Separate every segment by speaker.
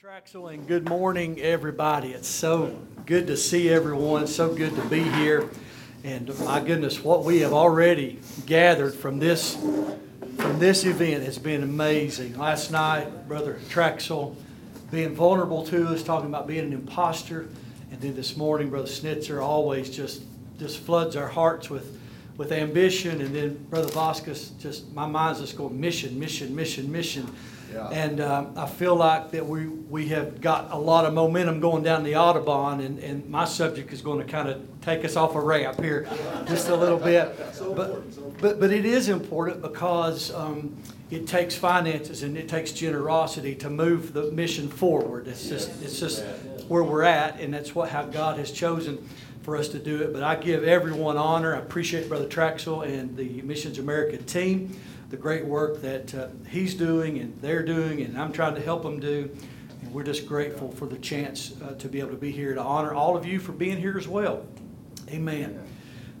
Speaker 1: Traxel, and good morning, everybody. It's so good to see everyone, so good to be here. And my goodness, what we have already gathered from this from this event has been amazing. Last night, Brother Traxel being vulnerable to us, talking about being an imposter, and then this morning, Brother Snitzer always just just floods our hearts with with ambition, and then Brother Vasquez just my mind's just going mission, mission, mission, mission.
Speaker 2: Yeah.
Speaker 1: And um, I feel like that we, we have got a lot of momentum going down the Autobahn, and, and my subject is going to kind of take us off a ramp here just a little bit. But, but, but it is important because um, it takes finances and it takes generosity to move the mission forward. It's just, it's just where we're at, and that's what, how God has chosen for us to do it. But I give everyone honor. I appreciate Brother Traxel and the Missions America team the great work that uh, he's doing and they're doing, and I'm trying to help them do. And we're just grateful for the chance uh, to be able to be here to honor all of you for being here as well. Amen.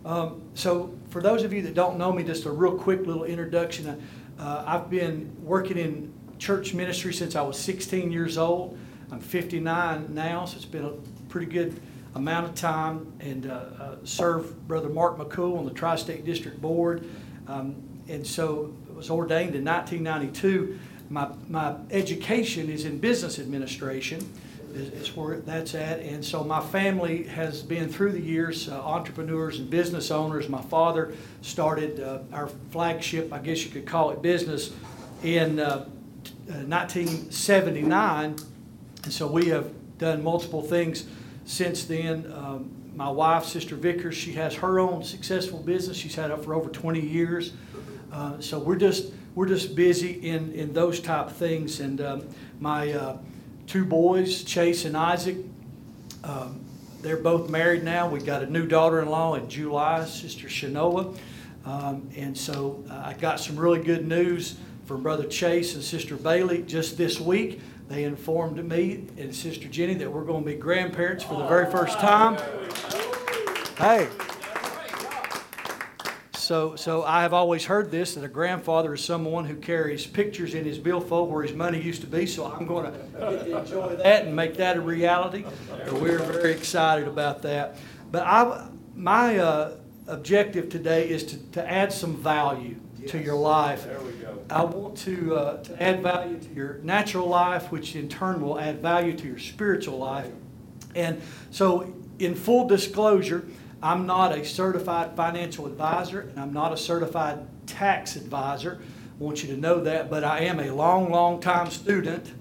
Speaker 1: Um, so, for those of you that don't know me, just a real quick little introduction. Uh, I've been working in church ministry since I was 16 years old. I'm 59 now, so it's been a pretty good amount of time and uh, uh, served Brother Mark McCool on the Tri State District Board. Um, and so was ordained in 1992. My, my education is in business administration, is, is where that's at. And so my family has been through the years uh, entrepreneurs and business owners. My father started uh, our flagship, I guess you could call it business, in uh, 1979. And so we have done multiple things since then. Um, my wife, Sister Vicars, she has her own successful business. She's had it for over 20 years. Uh, so we're just we're just busy in in those type of things. And um, my uh, two boys, Chase and Isaac, um, they're both married now. We got a new daughter-in-law in July, Sister Shanoa. Um, and so uh, I got some really good news from Brother Chase and Sister Bailey just this week. They informed me and Sister Jenny that we're going to be grandparents for the very first time. Hey, so, so I have always heard this that a grandfather is someone who carries pictures in his billfold where his money used to be. So I'm going to enjoy that and make that a reality. We're very excited about that. But I, my uh, objective today is to, to add some value to your life.
Speaker 2: There we go.
Speaker 1: I want to, uh, to add value to your natural life, which in turn will add value to your spiritual life. And so, in full disclosure, I'm not a certified financial advisor and I'm not a certified tax advisor. I want you to know that, but I am a long, long time student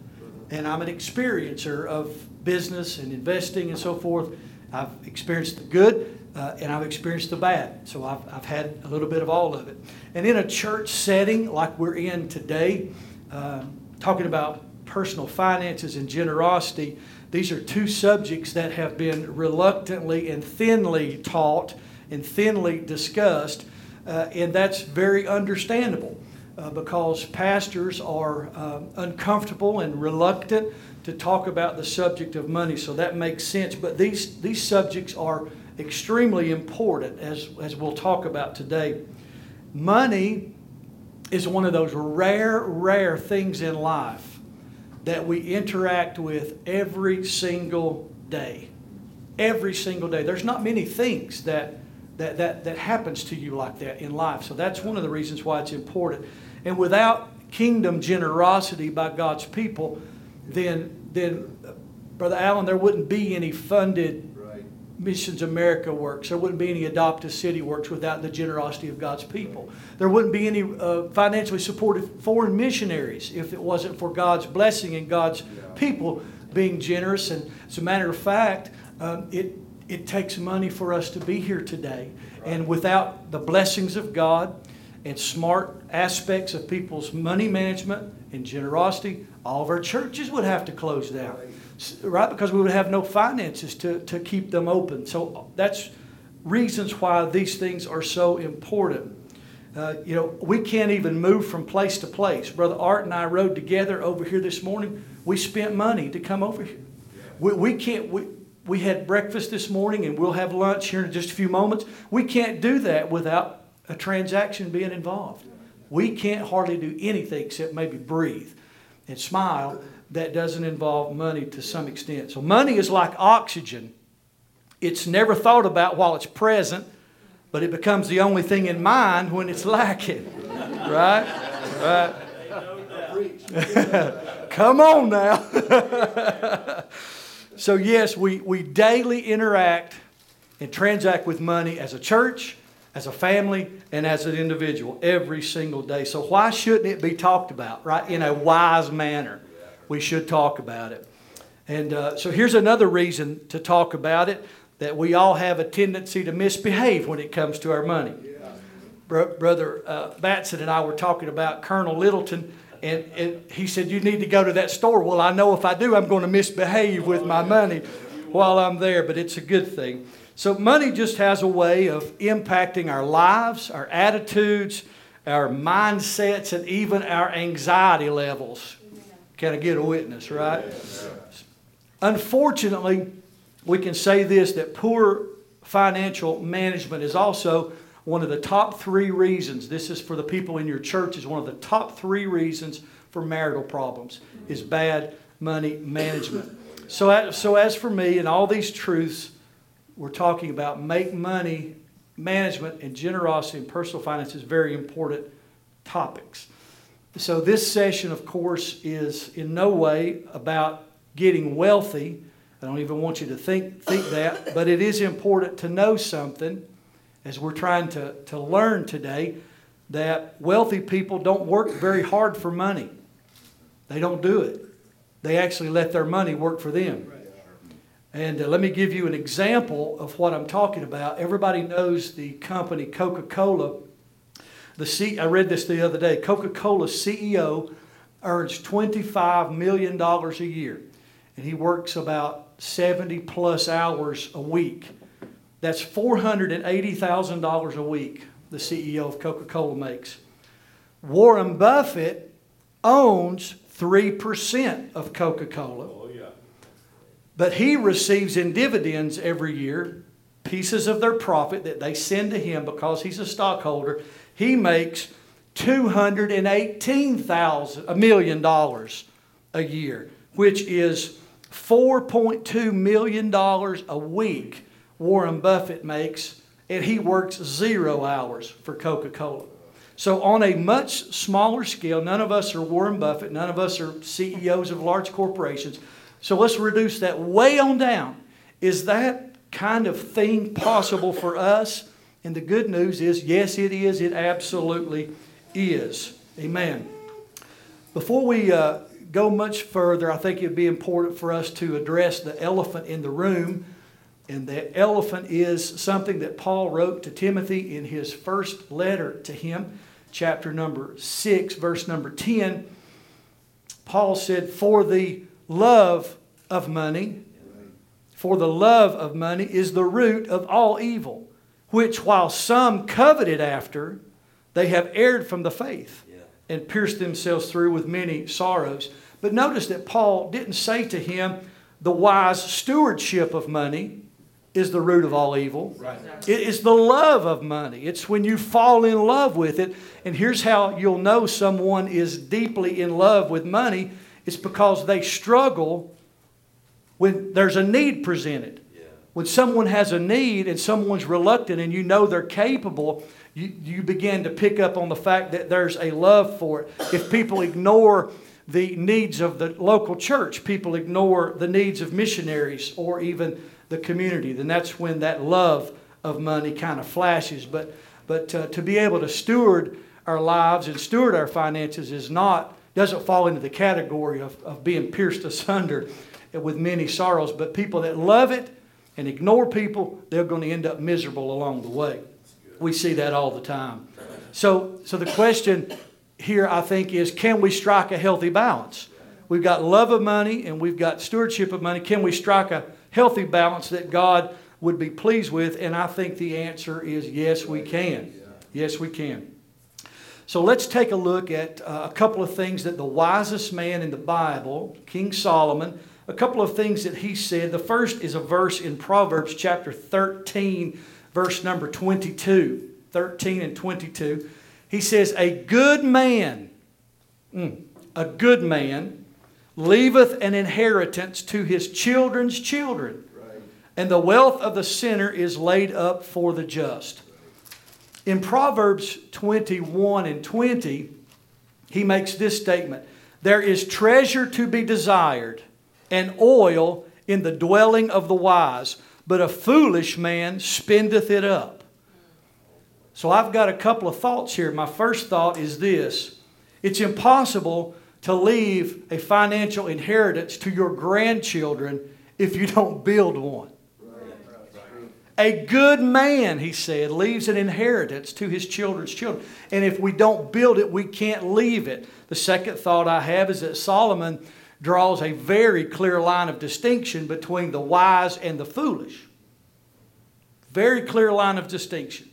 Speaker 1: and I'm an experiencer of business and investing and so forth. I've experienced the good uh, and I've experienced the bad. So I've, I've had a little bit of all of it. And in a church setting like we're in today, uh, talking about personal finances and generosity, these are two subjects that have been reluctantly and thinly taught and thinly discussed, uh, and that's very understandable uh, because pastors are uh, uncomfortable and reluctant to talk about the subject of money, so that makes sense. But these, these subjects are extremely important, as, as we'll talk about today. Money is one of those rare, rare things in life that we interact with every single day. Every single day. There's not many things that, that, that, that happens to you like that in life. So that's one of the reasons why it's important. And without kingdom generosity by God's people, then, then Brother Allen, there wouldn't be any funded Missions America works. There wouldn't be any Adopt-A-City works without the generosity of God's people. There wouldn't be any uh, financially supported foreign missionaries if it wasn't for God's blessing and God's people being generous. And as a matter of fact, um, it, it takes money for us to be here today. And without the blessings of God and smart aspects of people's money management and generosity, all of our churches would have to close down right? Because we would have no finances to, to keep them open. So that's reasons why these things are so important. Uh, you know, we can't even move from place to place. Brother Art and I rode together over here this morning. We spent money to come over here. We, we can't, we, we had breakfast this morning and we'll have lunch here in just a few moments. We can't do that without a transaction being involved. We can't hardly do anything except maybe breathe and smile that doesn't involve money to some extent. So, money is like oxygen. It's never thought about while it's present, but it becomes the only thing in mind when it's lacking. Right? Right. Come on now. so, yes, we, we daily interact and transact with money as a church, as a family, and as an individual every single day. So, why shouldn't it be talked about, right? In a wise manner we should talk about it. And uh, so here's another reason to talk about it that we all have a tendency to misbehave when it comes to our money. Bro- Brother uh, Batson and I were talking about Colonel Littleton, and, and he said, You need to go to that store. Well, I know if I do, I'm going to misbehave with my money while I'm there, but it's a good thing. So, money just has a way of impacting our lives, our attitudes, our mindsets, and even our anxiety levels. Can I get a witness, right? Unfortunately, we can say this that poor financial management is also one of the top three reasons. This is for the people in your church, is one of the top three reasons for marital problems is bad money management. So, so as for me and all these truths, we're talking about make money management and generosity and personal finance is very important topics. So, this session, of course, is in no way about getting wealthy. I don't even want you to think, think that, but it is important to know something as we're trying to, to learn today that wealthy people don't work very hard for money. They don't do it, they actually let their money work for them. And uh, let me give you an example of what I'm talking about. Everybody knows the company Coca Cola the C, I read this the other day. Coca Cola CEO earns $25 million a year, and he works about 70 plus hours a week. That's $480,000 a week the CEO of Coca Cola makes. Warren Buffett owns 3% of Coca Cola. Oh, yeah. But he receives in dividends every year pieces of their profit that they send to him because he's a stockholder he makes 218,000 a million dollars a year, which is $4.2 million a week Warren Buffett makes, and he works zero hours for Coca Cola. So, on a much smaller scale, none of us are Warren Buffett, none of us are CEOs of large corporations. So, let's reduce that way on down. Is that kind of thing possible for us? And the good news is yes, it is. It absolutely is. Amen. Before we uh, go much further, I think it would be important for us to address the elephant in the room. And the elephant is something that Paul wrote to Timothy in his first letter to him, chapter number 6, verse number 10. Paul said, For the love of money, for the love of money is the root of all evil which while some coveted after, they have erred from the faith yeah. and pierced themselves through with many sorrows. But notice that Paul didn't say to him, the wise stewardship of money is the root of all evil. Right. It is the love of money. It's when you fall in love with it. And here's how you'll know someone is deeply in love with money it's because they struggle when there's a need presented when someone has a need and someone's reluctant and you know they're capable, you, you begin to pick up on the fact that there's a love for it. If people ignore the needs of the local church, people ignore the needs of missionaries or even the community, then that's when that love of money kind of flashes. But, but uh, to be able to steward our lives and steward our finances is not, doesn't fall into the category of, of being pierced asunder with many sorrows. But people that love it and ignore people, they're going to end up miserable along the way. We see that all the time. So, so the question here, I think, is can we strike a healthy balance? We've got love of money and we've got stewardship of money. Can we strike a healthy balance that God would be pleased with? And I think the answer is yes, we can. Yes, we can. So let's take a look at uh, a couple of things that the wisest man in the Bible, King Solomon, a couple of things that he said. The first is a verse in Proverbs chapter 13, verse number 22. 13 and 22. He says, A good man, mm, a good man leaveth an inheritance to his children's children, and the wealth of the sinner is laid up for the just. In Proverbs 21 and 20, he makes this statement There is treasure to be desired, and oil in the dwelling of the wise, but a foolish man spendeth it up. So I've got a couple of thoughts here. My first thought is this it's impossible to leave a financial inheritance to your grandchildren if you don't build one. A good man, he said, leaves an inheritance to his children's children. And if we don't build it, we can't leave it. The second thought I have is that Solomon draws a very clear line of distinction between the wise and the foolish. Very clear line of distinction.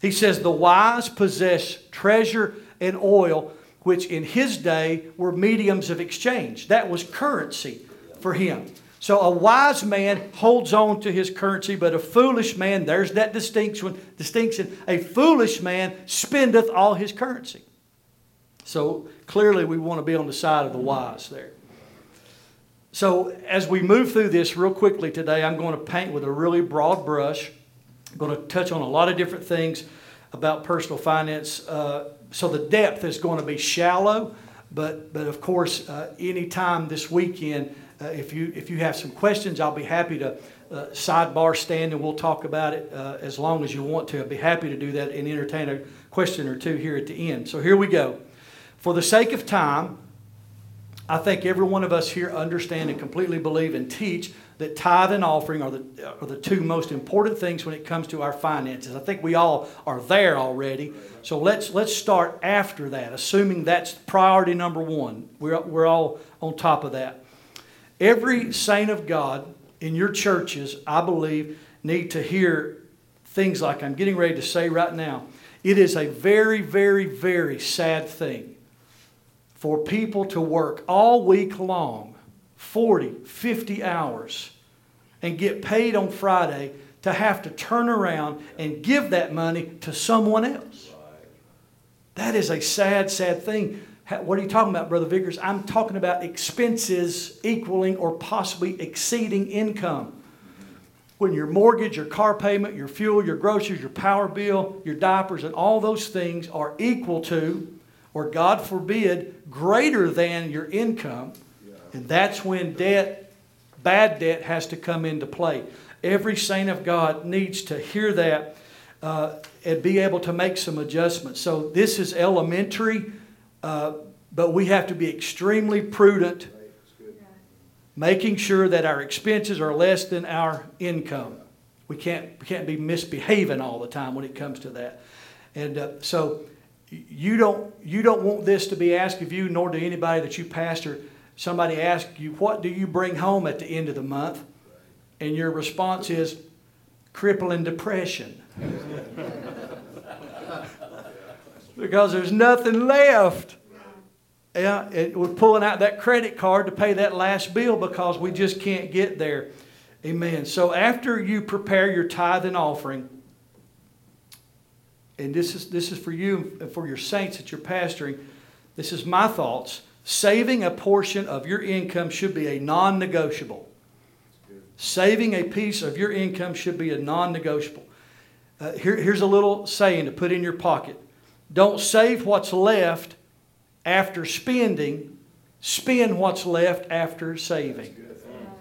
Speaker 1: He says the wise possess treasure and oil, which in his day were mediums of exchange. That was currency for him. So a wise man holds on to his currency, but a foolish man, there's that distinction, distinction. A foolish man spendeth all his currency. So clearly we want to be on the side of the wise there. So as we move through this real quickly today, I'm going to paint with a really broad brush. I'm going to touch on a lot of different things about personal finance. Uh, so the depth is going to be shallow, but, but of course, uh, anytime this weekend, uh, if, you, if you have some questions, I'll be happy to uh, sidebar stand and we'll talk about it uh, as long as you want to. I'd be happy to do that and entertain a question or two here at the end. So here we go. For the sake of time, I think every one of us here understand and completely believe and teach that tithe and offering are the, are the two most important things when it comes to our finances. I think we all are there already. So let's, let's start after that, assuming that's priority number one. We're, we're all on top of that. Every saint of God in your churches, I believe, need to hear things like I'm getting ready to say right now. It is a very, very, very sad thing for people to work all week long, 40, 50 hours, and get paid on Friday to have to turn around and give that money to someone else. That is a sad, sad thing. What are you talking about, Brother Vicars? I'm talking about expenses equaling or possibly exceeding income. When your mortgage, your car payment, your fuel, your groceries, your power bill, your diapers, and all those things are equal to, or God forbid, greater than your income, and that's when debt, bad debt, has to come into play. Every saint of God needs to hear that uh, and be able to make some adjustments. So, this is elementary uh, but we have to be extremely prudent, making sure that our expenses are less than our income. We can't, we can't be misbehaving all the time when it comes to that. And uh, so you don't, you don't want this to be asked of you, nor do anybody that you pastor. Somebody ask you, What do you bring home at the end of the month? And your response is, Crippling depression. because there's nothing left. Yeah, it, we're pulling out that credit card to pay that last bill because we just can't get there. Amen. So after you prepare your tithe and offering, and this is this is for you and for your saints that you're pastoring, this is my thoughts. Saving a portion of your income should be a non-negotiable. Saving a piece of your income should be a non-negotiable. Uh, here, here's a little saying to put in your pocket. Don't save what's left after spending, spend what's left after saving.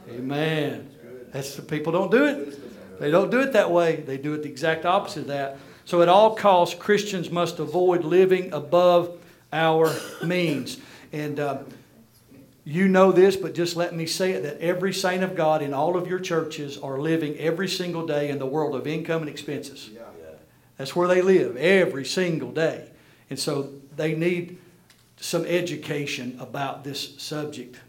Speaker 1: Amen. That's the people don't do it. They don't do it that way. They do it the exact opposite of that. So at all costs, Christians must avoid living above our means. And uh, you know this, but just let me say it that every saint of God in all of your churches are living every single day in the world of income and expenses. That's where they live every single day. And so they need some education about this subject.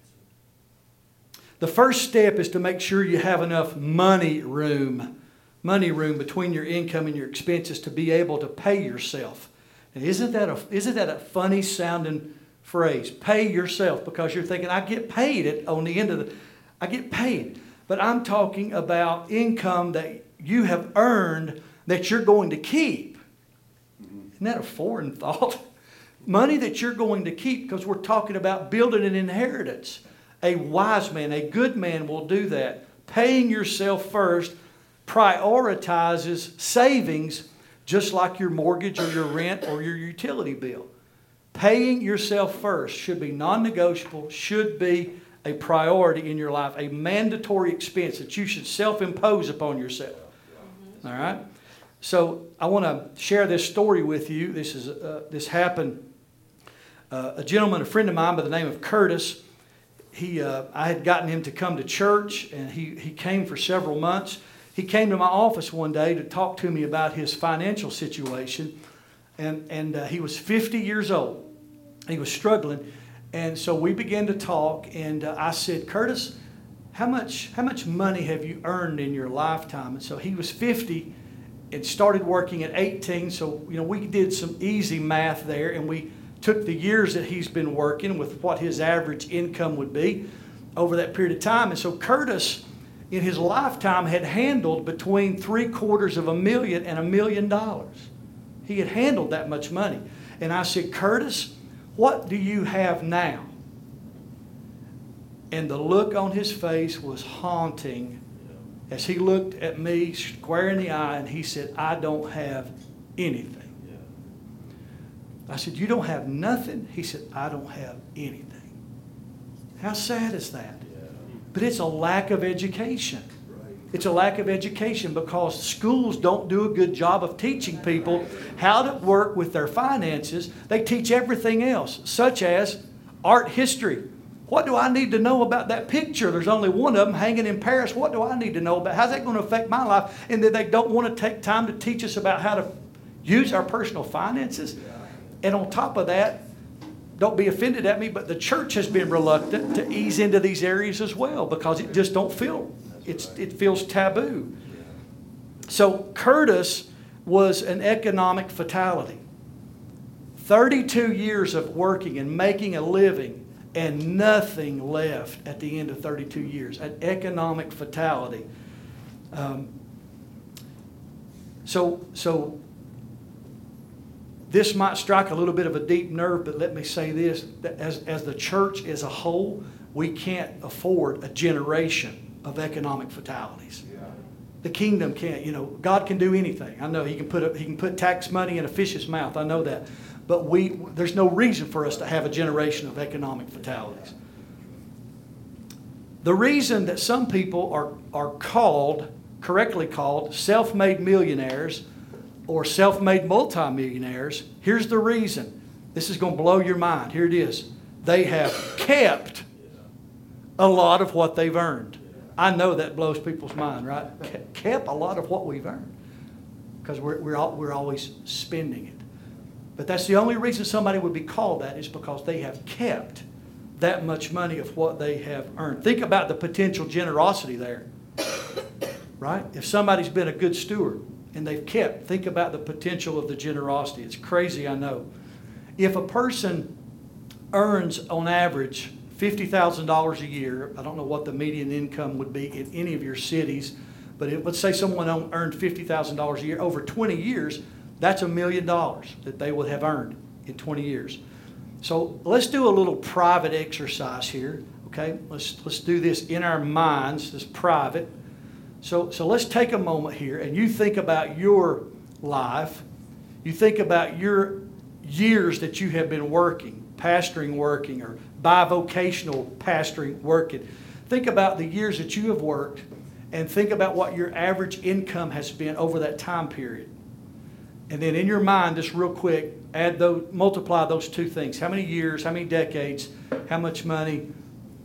Speaker 1: The first step is to make sure you have enough money room, money room between your income and your expenses to be able to pay yourself. And isn't that a, isn't that a funny sounding phrase? Pay yourself because you're thinking, I get paid on the end of the, I get paid. But I'm talking about income that you have earned that you're going to keep. Isn't that a foreign thought? Money that you're going to keep because we're talking about building an inheritance. A wise man, a good man will do that. Paying yourself first prioritizes savings just like your mortgage or your rent or your utility bill. Paying yourself first should be non negotiable, should be a priority in your life, a mandatory expense that you should self impose upon yourself. All right? So I want to share this story with you. This, is, uh, this happened. Uh, a gentleman, a friend of mine by the name of Curtis, he, uh, I had gotten him to come to church, and he, he came for several months. He came to my office one day to talk to me about his financial situation, and, and uh, he was 50 years old. He was struggling. And so we began to talk, and uh, I said, Curtis, how much, how much money have you earned in your lifetime? And so he was 50 and started working at 18. So, you know, we did some easy math there, and we took the years that he's been working with what his average income would be over that period of time. And so Curtis in his lifetime had handled between three quarters of a million and a million dollars. He had handled that much money. And I said, Curtis, what do you have now? And the look on his face was haunting as he looked at me square in the eye and he said, I don't have anything. I said, You don't have nothing? He said, I don't have anything. How sad is that? But it's a lack of education. It's a lack of education because schools don't do a good job of teaching people how to work with their finances. They teach everything else, such as art history. What do I need to know about that picture? There's only one of them hanging in Paris. What do I need to know about? How's that going to affect my life? And that they don't want to take time to teach us about how to use our personal finances. And on top of that, don't be offended at me, but the church has been reluctant to ease into these areas as well because it just don't feel it's it feels taboo. So Curtis was an economic fatality. 32 years of working and making a living and nothing left at the end of 32 years. An economic fatality. Um, so, so this might strike a little bit of a deep nerve, but let me say this that as, as the church as a whole, we can't afford a generation of economic fatalities. The kingdom can't, you know, God can do anything. I know He can put a, He can put tax money in a fish's mouth. I know that. But we there's no reason for us to have a generation of economic fatalities. The reason that some people are, are called, correctly called, self made millionaires or self made multimillionaires, here's the reason. This is going to blow your mind. Here it is. They have kept a lot of what they've earned. I know that blows people's mind, right? Kept a lot of what we've earned because we're, we're, we're always spending it. But that's the only reason somebody would be called that is because they have kept that much money of what they have earned. Think about the potential generosity there, right? If somebody's been a good steward, and they've kept. Think about the potential of the generosity. It's crazy, I know. If a person earns on average $50,000 a year, I don't know what the median income would be in any of your cities, but let's say someone earned $50,000 a year over 20 years, that's a million dollars that they would have earned in 20 years. So let's do a little private exercise here, okay? Let's, let's do this in our minds, this private. So, so let's take a moment here and you think about your life. You think about your years that you have been working, pastoring working, or bivocational pastoring working. Think about the years that you have worked and think about what your average income has been over that time period. And then in your mind, just real quick, add those, multiply those two things. How many years, how many decades, how much money?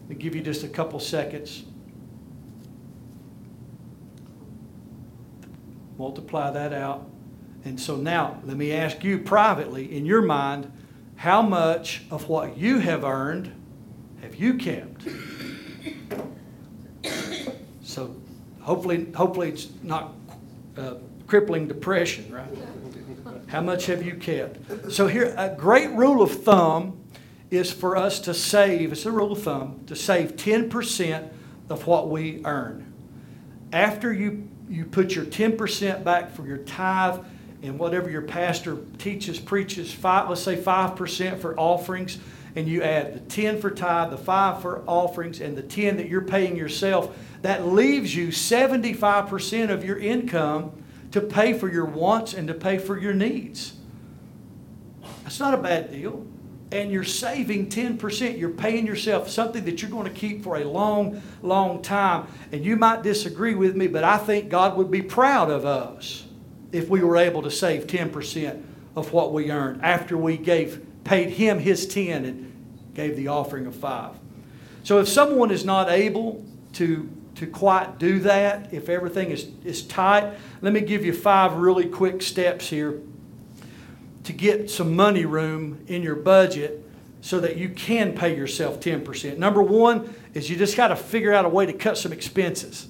Speaker 1: I'll give you just a couple seconds. Multiply that out. And so now, let me ask you privately, in your mind, how much of what you have earned have you kept? So hopefully, hopefully it's not uh, crippling depression, right? How much have you kept? So here, a great rule of thumb is for us to save, it's a rule of thumb, to save 10% of what we earn. After you you put your 10% back for your tithe and whatever your pastor teaches, preaches, five, let's say 5% for offerings, and you add the 10 for tithe, the 5 for offerings, and the 10 that you're paying yourself, that leaves you 75% of your income to pay for your wants and to pay for your needs. That's not a bad deal. And you're saving 10%. You're paying yourself something that you're going to keep for a long, long time. And you might disagree with me, but I think God would be proud of us if we were able to save 10% of what we earned after we gave paid him his 10 and gave the offering of 5. So if someone is not able to to quite do that, if everything is, is tight, let me give you five really quick steps here to get some money room in your budget so that you can pay yourself 10%. Number one is you just got to figure out a way to cut some expenses.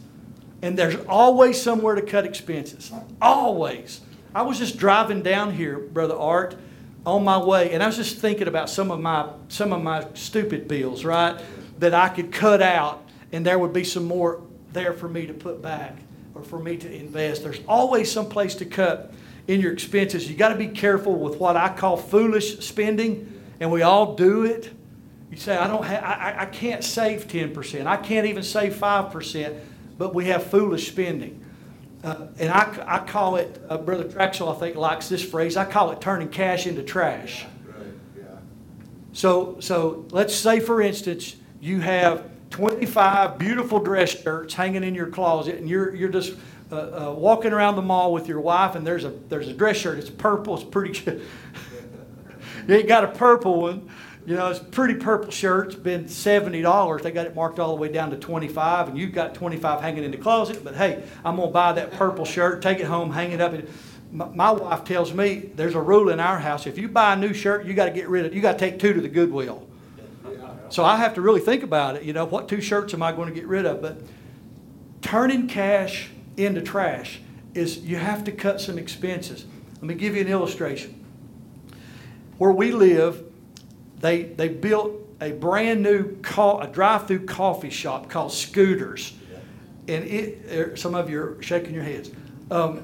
Speaker 1: And there's always somewhere to cut expenses. Always. I was just driving down here, Brother Art, on my way, and I was just thinking about some of my some of my stupid bills, right? That I could cut out and there would be some more there for me to put back or for me to invest. There's always some place to cut in your expenses. You got to be careful with what I call foolish spending, and we all do it. You say, I don't have, I, I can't save 10%. I can't even save 5%, but we have foolish spending. Uh, and I, I call it, uh, Brother Traxel, I think, likes this phrase, I call it turning cash into trash. Right, yeah. So, so let's say, for instance, you have 25 beautiful dress shirts hanging in your closet, and you're, you're just uh, uh, walking around the mall with your wife, and there's a, there's a dress shirt. It's purple. It's pretty good. you ain't got a purple one. You know, it's pretty purple shirt. It's been $70. They got it marked all the way down to 25 and you've got 25 hanging in the closet. But hey, I'm to buy that purple shirt, take it home, hang it up. My, my wife tells me there's a rule in our house. If you buy a new shirt, you got to get rid of. You got to take two to the Goodwill. So I have to really think about it. You know, what two shirts am I going to get rid of? But turning cash into trash is you have to cut some expenses. Let me give you an illustration. Where we live, they, they built a brand new co- a drive-through coffee shop called Scooters, and it, er, some of you are shaking your heads. Um,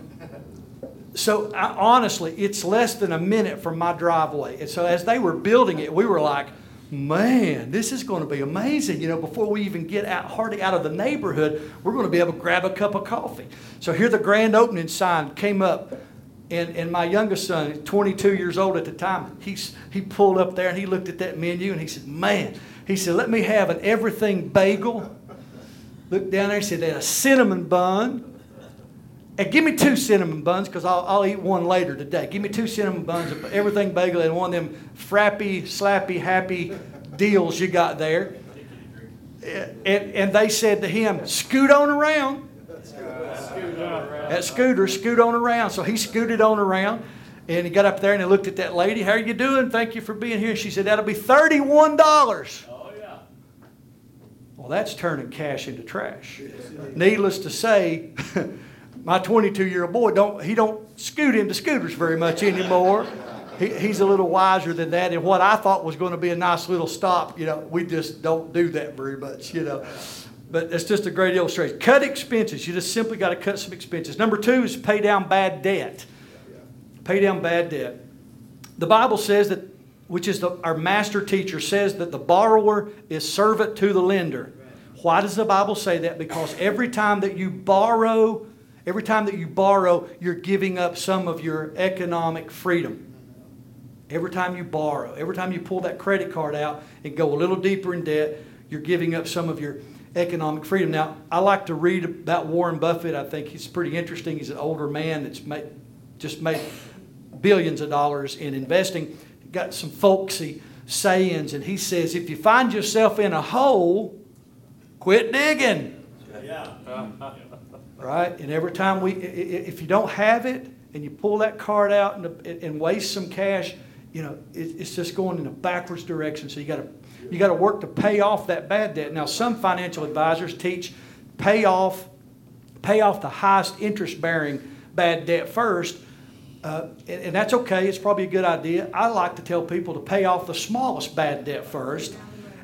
Speaker 1: so I, honestly, it's less than a minute from my driveway. And so as they were building it, we were like, man, this is going to be amazing. You know, before we even get out, hardly out of the neighborhood, we're going to be able to grab a cup of coffee. So here the grand opening sign came up. And, and my youngest son, 22 years old at the time, he's, he pulled up there and he looked at that menu and he said, man, he said, let me have an everything bagel. Looked down there and said, a cinnamon bun, and give me two cinnamon buns because I'll, I'll eat one later today. Give me two cinnamon buns, everything bagel, and one of them frappy, slappy, happy deals you got there. Eh, and, and they said to him, scoot on around. That scooter, scoot on around. So he scooted on around. And he got up there and he looked at that lady. How are you doing? Thank you for being here. She said, That'll be $31. Oh, yeah. Well, that's turning cash into trash. Needless to say, my 22 year old boy don't he don't scoot into scooters very much anymore. He, he's a little wiser than that. And what I thought was going to be a nice little stop, you know, we just don't do that very much, you know. But it's just a great illustration. Cut expenses. You just simply got to cut some expenses. Number two is pay down bad debt. Pay down bad debt. The Bible says that, which is the, our master teacher says that the borrower is servant to the lender. Why does the Bible say that? Because every time that you borrow Every time that you borrow, you're giving up some of your economic freedom. Every time you borrow, every time you pull that credit card out and go a little deeper in debt, you're giving up some of your economic freedom. Now, I like to read about Warren Buffett. I think he's pretty interesting. He's an older man that's made, just made billions of dollars in investing. Got some folksy sayings, and he says, if you find yourself in a hole, quit digging. Yeah right? And every time we, if you don't have it and you pull that card out and, waste some cash, you know, it's just going in a backwards direction. So you got to you got to work to pay off that bad debt. Now, some financial advisors teach pay off pay off the highest interest bearing bad debt first. Uh, and, and that's okay. It's probably a good idea. I like to tell people to pay off the smallest bad debt first.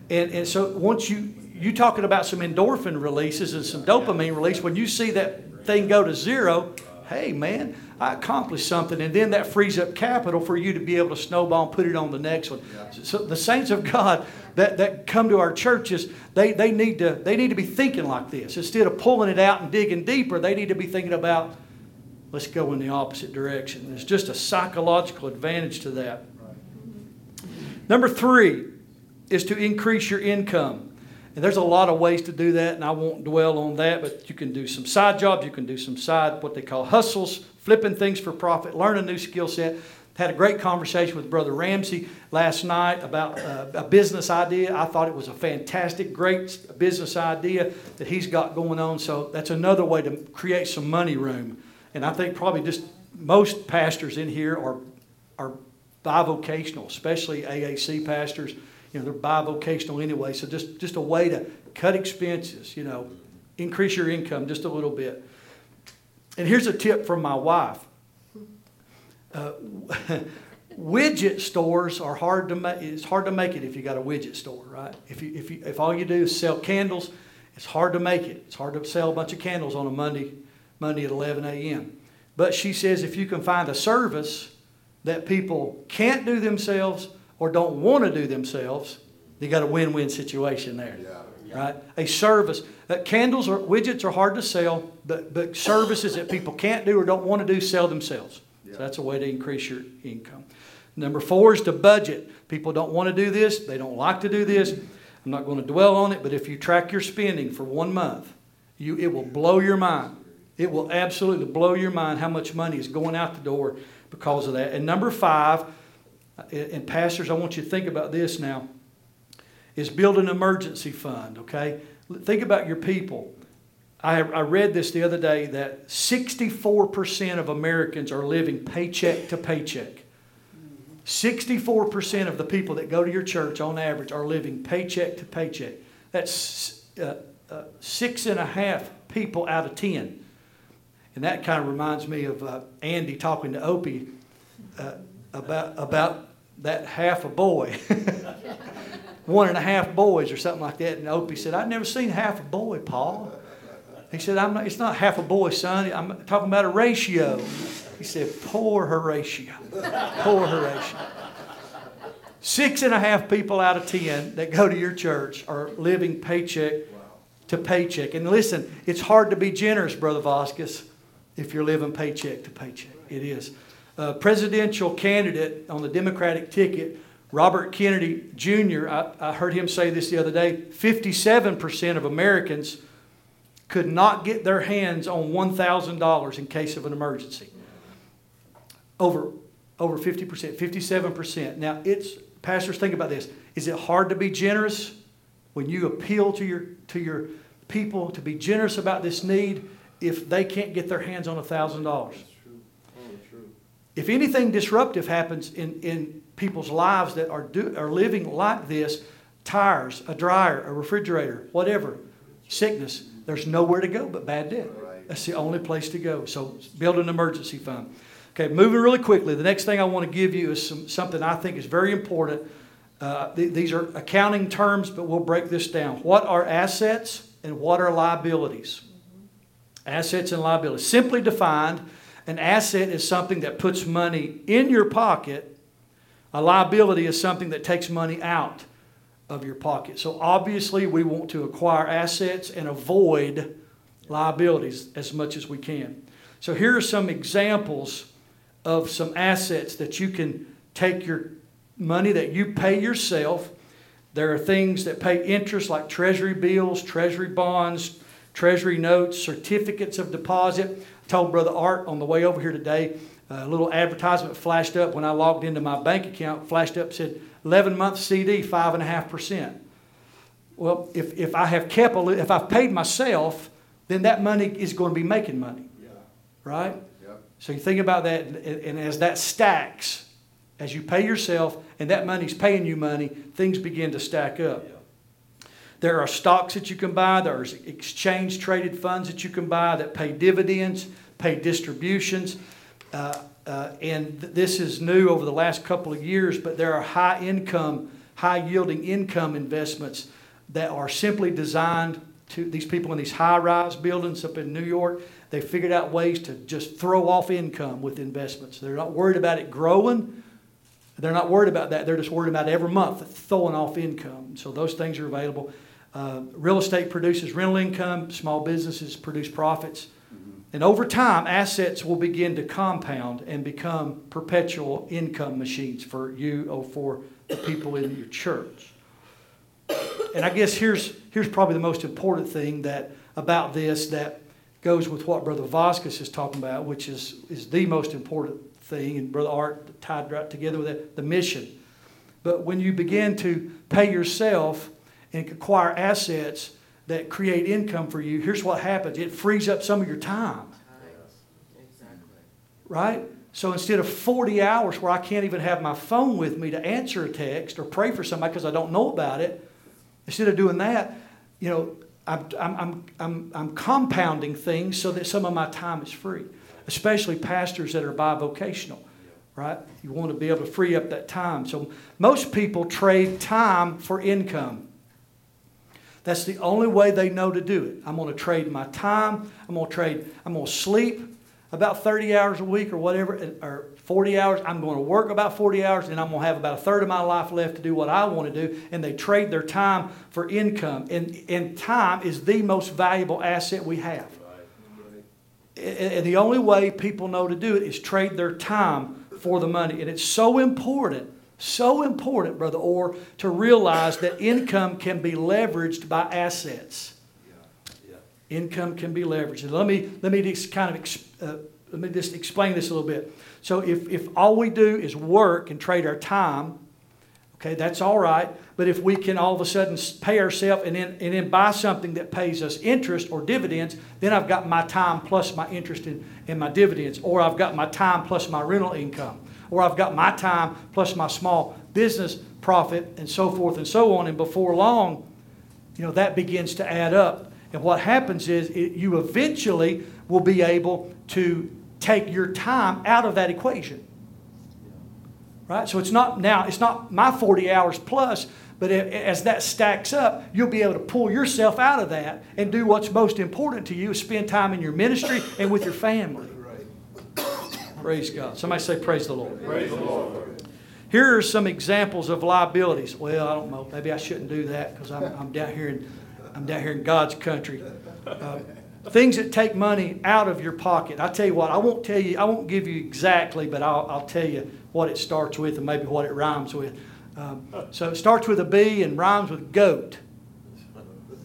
Speaker 1: And, and so once you you talking about some endorphin releases and some dopamine release. When you see that thing go to zero, hey man, I accomplished something, and then that frees up capital for you to be able to snowball and put it on the next one. So the saints of God that, that come to our churches, they, they, need to, they need to be thinking like this. Instead of pulling it out and digging deeper, they need to be thinking about, let's go in the opposite direction. There's just a psychological advantage to that. Number three is to increase your income. And there's a lot of ways to do that, and I won't dwell on that, but you can do some side jobs, you can do some side, what they call hustles, flipping things for profit, learn a new skill set. Had a great conversation with Brother Ramsey last night about uh, a business idea. I thought it was a fantastic, great business idea that he's got going on. So that's another way to create some money room. And I think probably just most pastors in here are, are bivocational, especially AAC pastors. You know, they're bivocational anyway. So just, just a way to cut expenses, you know, increase your income just a little bit. And here's a tip from my wife. Uh, widget stores are hard to make. It's hard to make it if you got a widget store, right? If you, if you, if all you do is sell candles, it's hard to make it. It's hard to sell a bunch of candles on a Monday, Monday at 11 a.m. But she says if you can find a service that people can't do themselves or don't want to do themselves, you got a win-win situation there.
Speaker 2: Yeah.
Speaker 1: Right? A service. Uh, candles or widgets are hard to sell, but, but services that people can't do or don't want to do sell themselves.
Speaker 2: Yeah.
Speaker 1: So that's a way to increase your income. Number four is to budget. People don't want to do this, they don't like to do this. I'm not going to dwell on it, but if you track your spending for one month, you, it will blow your mind. It will absolutely blow your mind how much money is going out the door because of that. And number five, and pastors, I want you to think about this now, is build an emergency fund, okay? Think about your people. I, I read this the other day that 64% of Americans are living paycheck to paycheck. 64% of the people that go to your church on average are living paycheck to paycheck. That's uh, uh, six and a half people out of 10. And that kind of reminds me of uh, Andy talking to Opie uh, about, about that half a boy. One and a half boys or something like that. And Opie said, I've never seen half a boy, Paul. He said, not, it's not half a boy, son. I'm talking about a ratio. He said, poor Horatio. Poor Horatio. Six and a half people out of ten that go to your church are living paycheck to paycheck. And listen, it's hard to be generous, Brother Vasquez, if you're living paycheck to paycheck. It is. Uh, presidential candidate on the Democratic ticket, Robert Kennedy Jr., I, I heard him say this the other day 57% of Americans could not get their hands on $1,000 in case of an emergency. Over, over 50%, 57%. Now, it's, pastors, think about this. Is it hard to be generous when you appeal to your, to your people to be generous about this need if they can't get their hands on $1,000?
Speaker 2: That's true. Oh, true.
Speaker 1: If anything disruptive happens in, in people's lives that are, do, are living like this, tires, a dryer, a refrigerator, whatever, sickness, there's nowhere to go but bad debt. That's the only place to go. So build an emergency fund. Okay, moving really quickly. The next thing I want to give you is some, something I think is very important. Uh, th- these are accounting terms, but we'll break this down. What are assets and what are liabilities? Assets and liabilities. Simply defined, an asset is something that puts money in your pocket. A liability is something that takes money out of your pocket. So obviously, we want to acquire assets and avoid liabilities as much as we can. So here are some examples of some assets that you can take your money that you pay yourself. There are things that pay interest like treasury bills, treasury bonds, treasury notes, certificates of deposit. Told Brother Art on the way over here today, a little advertisement flashed up when I logged into my bank account, flashed up, said 11 month CD, 5.5%. Well, if, if I have kept, a, if I've paid myself, then that money is going to be making money,
Speaker 2: Yeah.
Speaker 1: right?
Speaker 2: Yep.
Speaker 1: So you think about that, and, and as that stacks, as you pay yourself and that money's paying you money, things begin to stack up. Yeah. There are stocks that you can buy, there are exchange traded funds that you can buy that pay dividends, pay distributions. Uh, uh, and th- this is new over the last couple of years, but there are high income, high yielding income investments that are simply designed to these people in these high-rise buildings up in New York. They figured out ways to just throw off income with investments. They're not worried about it growing. They're not worried about that. They're just worried about every month throwing off income. So those things are available. Uh, real estate produces rental income. Small businesses produce profits. And over time, assets will begin to compound and become perpetual income machines for you or for the people in your church. And I guess here's, here's probably the most important thing that about this that goes with what Brother Vasquez is talking about, which is, is the most important thing, and Brother Art tied right together with it, the mission. But when you begin to pay yourself and acquire assets that create income for you, here's what happens it frees up some of your time.
Speaker 3: Exactly.
Speaker 1: right? So instead of 40 hours where I can't even have my phone with me to answer a text or pray for somebody because I don't know about it, instead of doing that, you know, I'm, I'm, I'm, I'm compounding things so that some of my time is free, especially pastors that are bivocational, right? You want to be able to free up that time. So most people trade time for income. That's the only way they know to do it. I'm going to trade my time. I'm going to trade, I'm going to sleep about 30 hours a week or whatever, uh, or 40 hours. I'm going to work about 40 hours, and I'm going to have about a third of my life left to do what I want to do. And they trade their time for income. And, and time is the most valuable asset we have. And and the only way people know to do it is trade their time for the money. And it's so important, so important, Brother Orr, to realize that income can be leveraged by assets. Income can be leveraged. And let me, let me just kind of, uh, let me just explain this a little bit. So if, if all we do is work and trade our time, okay, that's all right. But if we can all of a sudden pay ourselves and then, and then buy something that pays us interest or dividends, then I've got my time plus my interest in, in my dividends. Or I've got my time plus my rental income. Or I've got my time plus my small business profit and so forth and so on. And before long, you know, that begins to add up. And what happens is it, you eventually will be able to take your time out of that equation. Right? So it's not now, it's not my 40 hours plus, but a- as that stacks up, you'll be able to pull yourself out of that and do what's most important to you spend time in your ministry and with your family. Praise God. Somebody say, Praise the Lord.
Speaker 2: Praise the Lord.
Speaker 1: Here are some examples of liabilities. Well, I don't know. Maybe I shouldn't do that because I'm, I'm down here in I'm down here in God's country. Uh, things that take money out of your pocket. I tell you what. I won't tell you. I won't give you exactly, but I'll, I'll tell you what it starts with and maybe what it rhymes with. Um, so it starts with a B and rhymes with goat.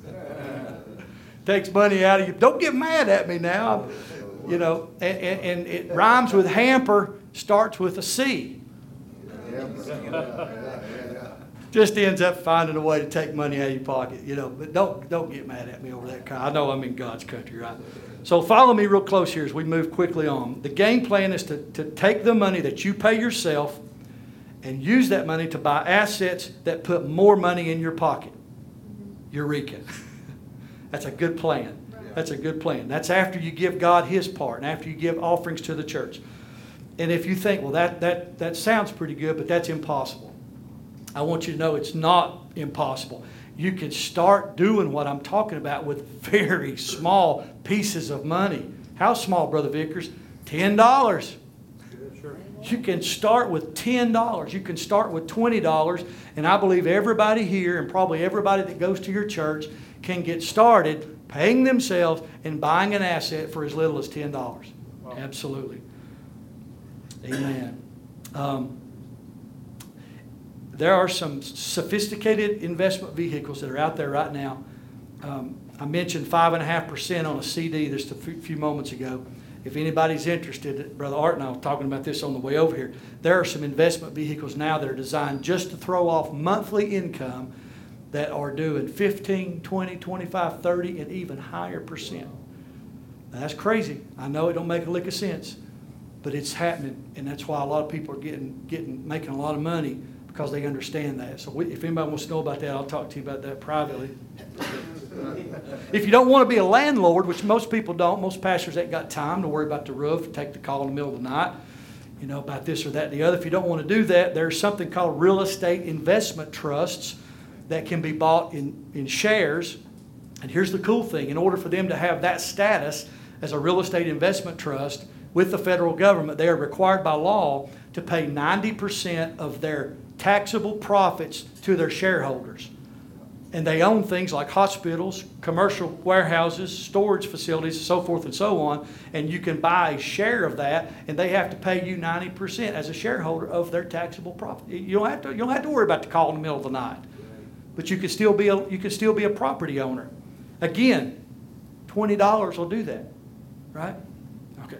Speaker 1: Takes money out of you. Don't get mad at me now. You know, and, and, and it rhymes with hamper. Starts with a C. just ends up finding a way to take money out of your pocket, you know. But don't don't get mad at me over that. I know I'm in God's country, right? So follow me real close here as we move quickly on. The game plan is to, to take the money that you pay yourself and use that money to buy assets that put more money in your pocket. Eureka. That's a good plan. That's a good plan. That's after you give God His part and after you give offerings to the church. And if you think, well, that, that, that sounds pretty good, but that's impossible. I want you to know it's not impossible. You can start doing what I'm talking about with very small pieces of money. How small, Brother Vicars? $10. You can start with $10. You can start with $20. And I believe everybody here and probably everybody that goes to your church can get started paying themselves and buying an asset for as little as $10. Absolutely. Amen. Um, there are some sophisticated investment vehicles that are out there right now. Um, I mentioned 5.5% on a CD just a few moments ago. If anybody's interested, Brother Art and I were talking about this on the way over here. There are some investment vehicles now that are designed just to throw off monthly income that are doing 15, 20, 25, 30, and even higher percent. Now, that's crazy. I know it don't make a lick of sense, but it's happening, and that's why a lot of people are getting, getting, making a lot of money because they understand that. So we, if anybody wants to know about that, I'll talk to you about that privately. If you don't want to be a landlord, which most people don't, most pastors ain't got time to worry about the roof, take the call in the middle of the night, you know, about this or that and the other. If you don't want to do that, there's something called real estate investment trusts that can be bought in, in shares And here's the cool thing in order for them to have that status as a real estate investment trust with the federal government, they are required by law to pay 90% of their taxable profits to their shareholders. And they own things like hospitals, commercial warehouses, storage facilities, so forth and so on. And you can buy a share of that, and they have to pay you 90% as a shareholder of their taxable profit. You don't have to, you don't have to worry about the call in the middle of the night. But you can still be a, you can still be a property owner. Again, $20 will do that, right? Okay.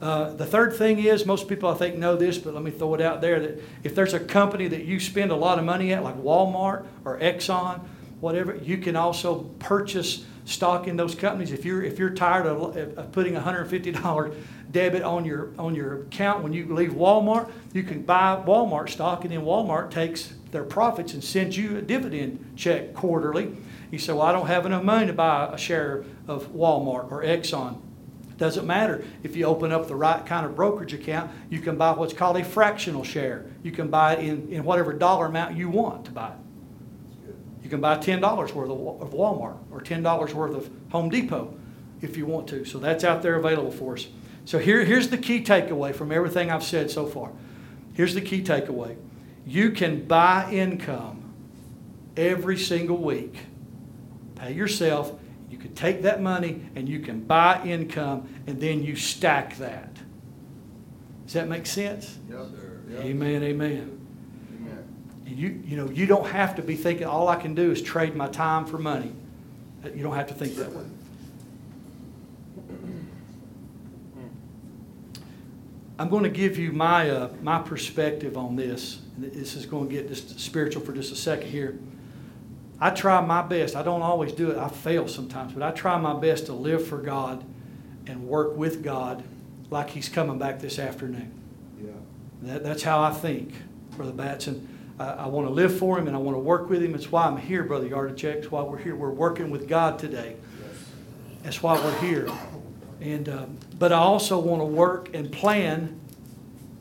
Speaker 1: Uh, the third thing is, most people I think know this, but let me throw it out there that if there's a company that you spend a lot of money at, like Walmart or Exxon, whatever, you can also purchase stock in those companies. If you're if you're tired of, of putting $150 debit on your on your account when you leave Walmart, you can buy Walmart stock, and then Walmart takes their profits and send you a dividend check quarterly. You say, "Well, I don't have enough money to buy a share of Walmart or Exxon." Doesn't matter. If you open up the right kind of brokerage account, you can buy what's called a fractional share. You can buy it in, in whatever dollar amount you want to buy. You can buy $10 worth of Walmart or $10 worth of Home Depot if you want to. So that's out there available for us. So here, here's the key takeaway from everything I've said so far. Here's the key takeaway you can buy income every single week, pay yourself you can take that money and you can buy income and then you stack that. Does that make sense?
Speaker 2: Yep. Yep.
Speaker 1: Amen, amen.
Speaker 2: Amen.
Speaker 1: And you, you know, you don't have to be thinking, all I can do is trade my time for money. You don't have to think that way. I'm going to give you my, uh, my perspective on this. This is going to get just spiritual for just a second here. I try my best. I don't always do it. I fail sometimes, but I try my best to live for God and work with God like He's coming back this afternoon.
Speaker 2: Yeah.
Speaker 1: That, that's how I think, Brother Batson. I, I want to live for Him and I want to work with Him. That's why I'm here, Brother Yardachek. That's why we're here. We're working with God today. That's why we're here. And uh, but I also want to work and plan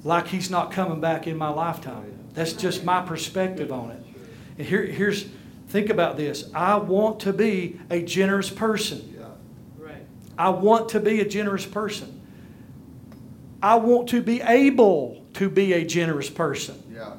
Speaker 1: like He's not coming back in my lifetime. That's just my perspective on it. And here, here's Think about this. I want to be a generous person. I want to be a generous person. I want to be able to be a generous person.
Speaker 2: Yeah.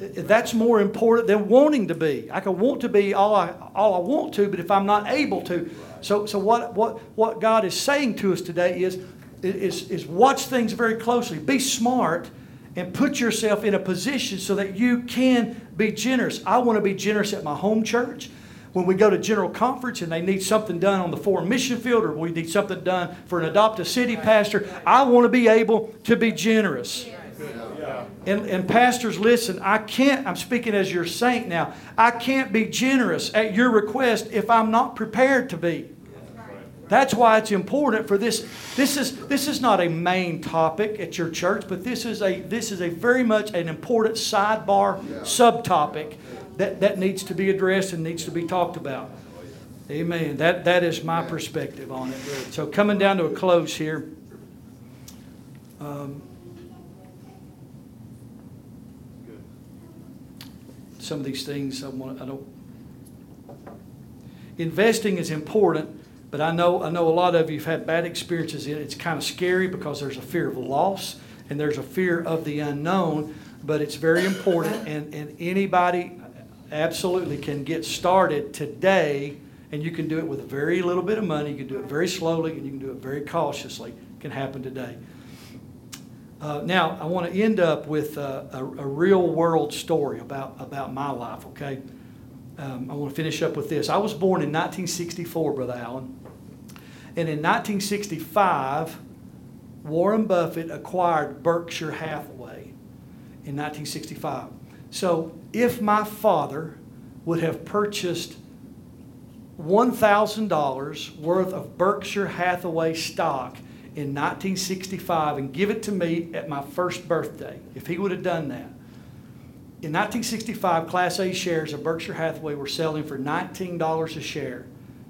Speaker 2: Yeah.
Speaker 1: That's more important than wanting to be. I can want to be all I, all I want to, but if I'm not able to. So, so what, what, what God is saying to us today is, is, is watch things very closely. Be smart and put yourself in a position so that you can be generous. I want to be generous at my home church. When we go to general conference and they need something done on the foreign mission field or we need something done for an Adopt-A-City pastor, I want to be able to be generous. And, and pastors, listen, I can't, I'm speaking as your saint now, I can't be generous at your request if I'm not prepared to be. That's why it's important for this. This is, this is not a main topic at your church, but this is a, this is a very much an important sidebar
Speaker 2: Yeah.
Speaker 1: subtopic that, that needs to be addressed and needs to be talked about. Amen. That, that is my perspective on it. So coming down to a close here. Um, some of these things I want I don't investing is important but I know I know a lot of you have had bad experiences in it. It's kind of scary because there's a fear of loss and there's a fear of the unknown, but it's very important and, and anybody absolutely can get started today and you can do it with very little bit of money. You can do it very slowly and you can do it very cautiously. It can happen today. Uh, now, I want to end up with a, a, real world story about, about my life, okay? Um, I want to finish up with this. I was born in 1964, Brother Allen. And in 1965, Warren Buffett acquired Berkshire Hathaway in 1965. So if my father would have purchased $1,000 worth of Berkshire Hathaway stock in 1965 and give it to me at my first birthday, if he would have done that, in 1965, Class A shares of Berkshire Hathaway were selling for $19 a share,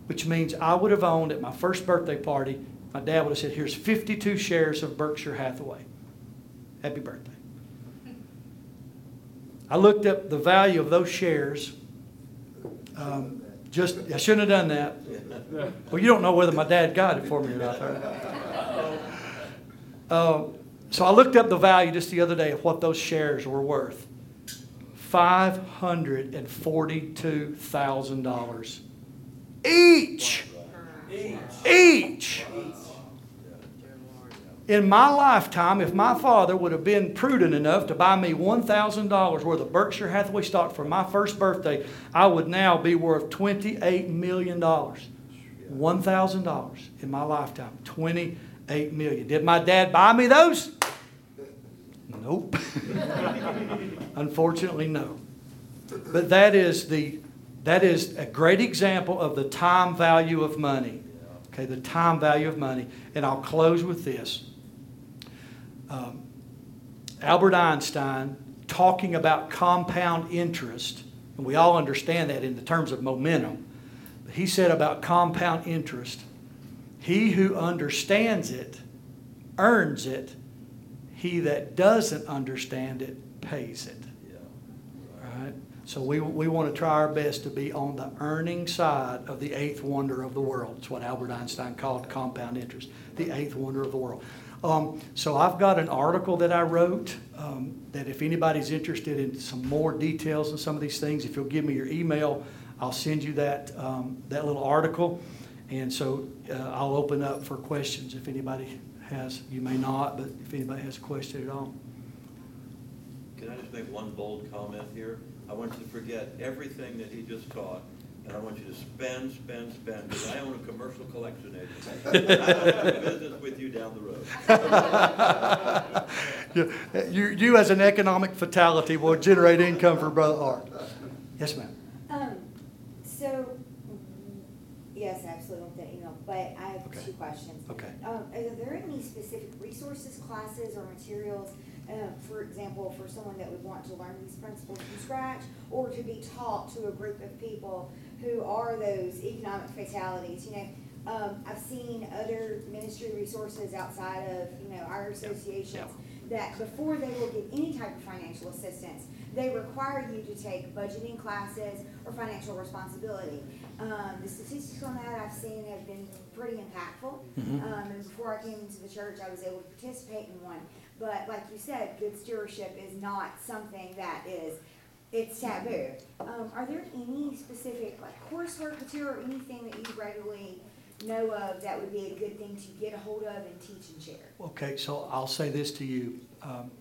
Speaker 1: which means I would have owned at my first birthday party, my dad would have said, Here's 52 shares of Berkshire Hathaway. Happy birthday. I looked up the value of those shares um, just, I shouldn't have done that. Well, you don't know whether my dad got it for me or not. Uh, So I looked up the value just the other day of what those shares were worth. Five hundred and forty-two thousand dollars. Each! Each! In my lifetime, if my father would have been prudent enough to buy me $1,000 worth of Berkshire Hathaway stock for my first birthday, I would now be worth $28 million. $1,000 in my lifetime. $28 million. Did my dad buy me those? Nope. Unfortunately, no. But that is the that is a great example of the time value of money. Okay, the time value of money. And I'll close with this. Um, Albert Einstein talking about compound interest, and we all understand that in the terms of momentum. But he said about compound interest, he who understands it earns it, he that doesn't understand it pays it. All right? So we, we want to try our best to be on the earning side of the eighth wonder of the world. It's what Albert Einstein called compound interest, the eighth wonder of the world. Um, so I've got an article that I wrote um, that if anybody's interested in some more details on some of these things, if you'll give me your email, I'll send you that, um, that little article. And so uh, I'll open up for questions if anybody has, you may not, but if anybody has a question at all.
Speaker 4: Can I just make one bold comment here? I want you to forget everything that he just taught, and I want you to spend, spend, spend, because I own a commercial collection agency. And I want to do business with you down the road.
Speaker 1: You, you, you as an economic fatality will generate income for Brother Art. Yes, ma'am.
Speaker 5: Um, so, yes, absolutely, with that email, but I have
Speaker 1: Okay.
Speaker 5: two questions.
Speaker 1: Okay.
Speaker 5: Um, are there any specific resources, classes, or materials, uh, for example, for someone that would want to learn these principles from scratch, or to be taught to a group of people who are those economic fatalities, you know? Um, I've seen other ministry resources outside of, you know, our associations, that before they will get any type of financial assistance, they require you to take budgeting classes or financial responsibility. Um, the statistics on that I've seen have been pretty impactful.
Speaker 1: Mhm.
Speaker 5: Um, and before I came into the church, I was able to participate in one. But like you said, good stewardship is not something that is, it's taboo. Um, are there any specific, like coursework material or anything that you regularly know of that would be a good thing to get a hold of and teach and share?
Speaker 1: Okay, so I'll say this to you. Um,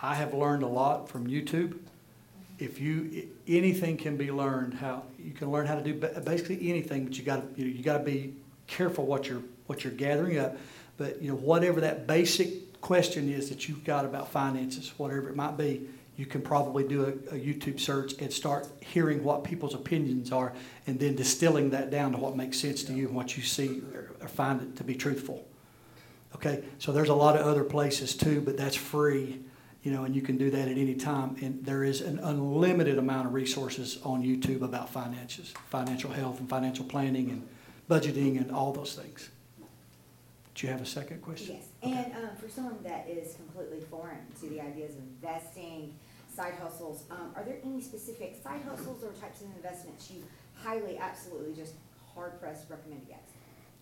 Speaker 1: I have learned a lot from YouTube. If you, anything can be learned, how, you can learn how to do basically anything, but you gotta, you know, you gotta be careful what you're, what you're gathering up. But, you know, whatever that basic question is that you've got about finances, whatever it might be, you can probably do a, a YouTube search and start hearing what people's opinions are and then distilling that down to what makes sense to you and what you see or, or find it to be truthful. Okay, so there's a lot of other places too, but that's free, you know, and you can do that at any time. And there is an unlimited amount of resources on YouTube about finances, financial health and financial planning and budgeting and all those things. Do you have a second question?
Speaker 5: Yes,
Speaker 1: Okay.
Speaker 5: and um, for someone that is completely foreign to the ideas of investing, side hustles, um, are there any specific side hustles or types of investments you highly, absolutely, just hard pressed recommend against?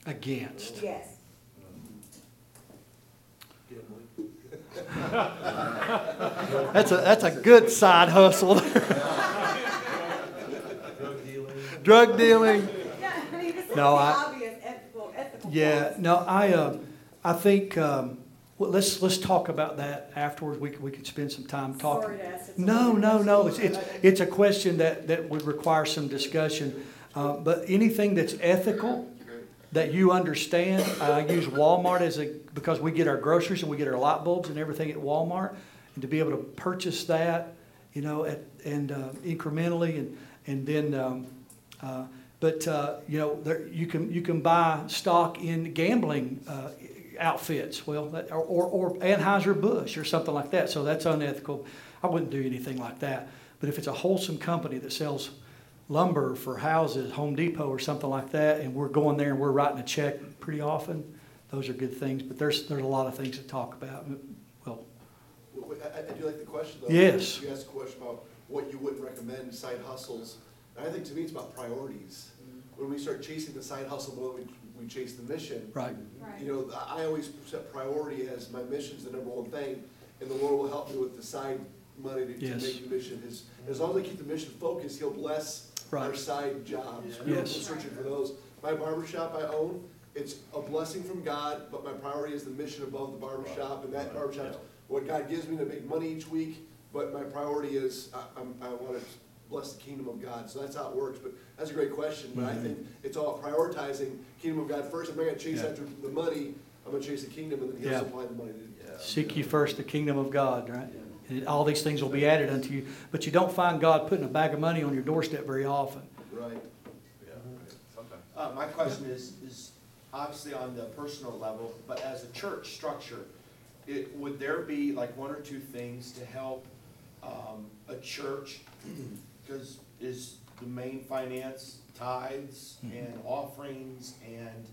Speaker 1: Against.
Speaker 5: Yes.
Speaker 1: That's a, that's a good side hustle.
Speaker 4: Drug dealing.
Speaker 1: Drug dealing.
Speaker 5: Yeah, I mean, this is the
Speaker 1: No, I-
Speaker 5: obvious ethical, ethical.
Speaker 1: Yeah, no, I, uh, I think, um, well, let's, let's talk about that afterwards. We could, we could spend some time talking.
Speaker 5: Sorry to ask such a
Speaker 1: No, no, no, it's, it's, it's a question that, that would require some discussion. Uh, but anything that's ethical, that you understand, I use Walmart as a, because we get our groceries and we get our light bulbs and everything at Walmart. And to be able to purchase that, you know, at, and uh, incrementally and, and then, um, uh, but, uh, you know, there, you can, you can buy stock in gambling, uh, outfits, well, or, or, or Anheuser-Busch or something like that, so that's unethical. I wouldn't do anything like that. But if it's a wholesome company that sells lumber for houses, Home Depot or something like that, and we're going there and we're writing a check pretty often, those are good things. But there's, there's a lot of things to talk about. Well,
Speaker 6: Wait, I, I do like the question though.
Speaker 1: Yes.
Speaker 6: You asked a question about what you wouldn't recommend side hustles. And I think to me, it's about priorities. Mm-hmm. When we start chasing the side hustle more than we, we chase the mission.
Speaker 1: Right. right.
Speaker 6: You know, I I always set priority as my mission's the number one thing, and the Lord will help me with the side money to, to make the mission. As, as long as I keep the mission focused, He'll bless our
Speaker 1: Right.
Speaker 6: side jobs. We don't go
Speaker 1: Yes.
Speaker 6: searching for those. My barber shop I own, it's a blessing from God, but my priority is the mission above the barber shop, and that barber shop's what God gives me to make money each week, but my priority is, I, I'm, I wanna bless the kingdom of God, so that's how it works, but that's a great question, but I think it's all prioritizing kingdom of God first, I'm not gonna chase
Speaker 1: Mm-hmm. Yeah.
Speaker 6: after the money, I'm gonna chase the kingdom, and then he'll
Speaker 1: Yeah.
Speaker 6: supply the money to.
Speaker 1: Seek ye first the kingdom of God, right? And all these things will be added unto you, but you don't find God putting a bag of money on your doorstep very often.
Speaker 6: Right. Yeah.
Speaker 2: Sometimes.
Speaker 7: Uh, my question is, is obviously on the personal level, but as a church structure, it, would there be like one or two things to help, um, a church? Cause is the main finance tithes and offerings and,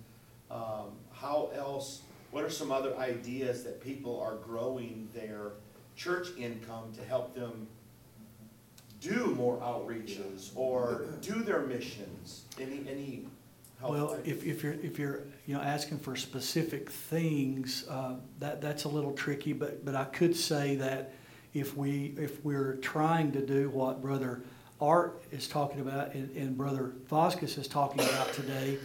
Speaker 7: um, how else, what are some other ideas that people are growing their church income to help them do more outreaches or do their missions? Any, any help?
Speaker 1: Well, if, if you're, if you're, you know, asking for specific things, uh, that, that's a little tricky, but, but I could say that if we, if we're trying to do what Brother Art is talking about and, and Brother Vasquez is talking about today,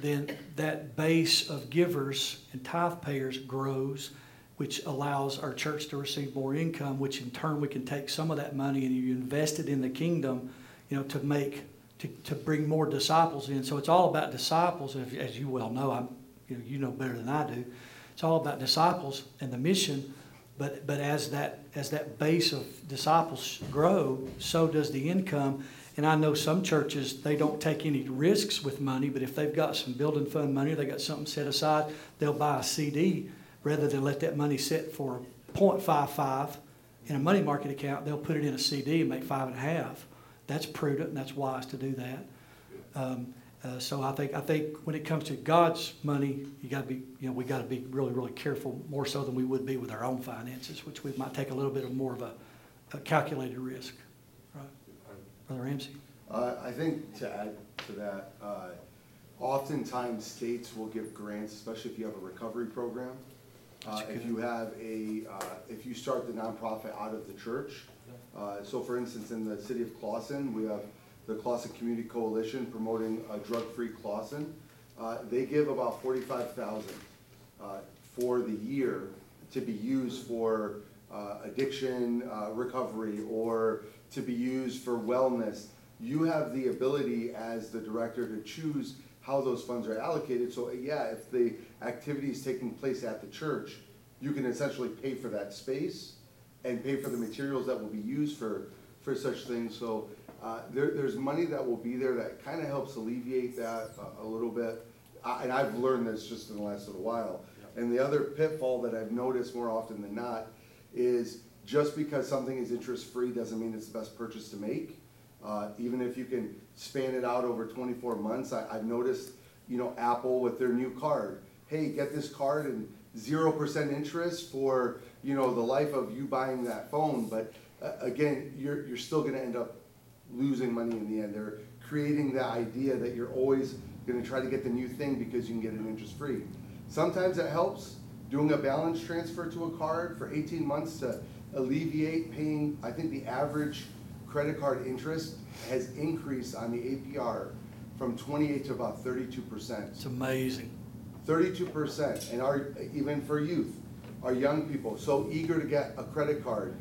Speaker 1: then that base of givers and tithe payers grows, which allows our church to receive more income, which in turn we can take some of that money and you invest it in the kingdom, you know, to make, to, to bring more disciples in. So it's all about disciples, as, you well know. I'm, you know, you know better than I do. It's all about disciples and the mission. But, but as that, as that base of disciples grow, so does the income. And I know some churches, they don't take any risks with money, but if they've got some building fund money, they got something set aside, they'll buy a CD rather than let that money sit for 0.55 in a money market account, they'll put it in a CD and make five and a half. That's prudent and that's wise to do that. Um, uh, so I think, I think when it comes to God's money, you gotta be, you know, we gotta be really, really careful, more so than we would be with our own finances, which we might take a little bit of more of a, a calculated risk. Right? Brother Ramsey?
Speaker 2: Uh, I think to add to that, uh, oftentimes states will give grants, especially if you have a recovery program. Uh, if you have a, uh, if you start the nonprofit out of the church. Uh, so for instance, in the city of Clausen, we have the Clausen Community Coalition promoting a drug-free Clausen. Uh, they give about forty-five thousand, uh, for the year to be used for, uh, addiction, uh, recovery, or to be used for wellness. You have the ability as the director to choose how those funds are allocated, so yeah, if the activity is taking place at the church, you can essentially pay for that space and pay for the materials that will be used for, for such things, so, uh, there, there's money that will be there that kinda helps alleviate that a, a little bit. I- And I've learned this just in the last little while. And the other pitfall that I've noticed more often than not is just because something is interest-free doesn't mean it's the best purchase to make. Uh, even if you can span it out over twenty-four months, I, I've noticed, you know, Apple with their new card. Hey, get this card and zero percent interest for, you know, the life of you buying that phone, but, uh, again, you're, you're still gonna end up losing money in the end. They're creating the idea that you're always gonna try to get the new thing because you can get it interest-free. Sometimes it helps, doing a balance transfer to a card for eighteen months to alleviate paying, I think the average credit card interest has increased on the APR from twenty-eight to about thirty-two percent
Speaker 1: It's amazing.
Speaker 2: thirty-two percent, and our, even for youth, our young people, so eager to get a credit card,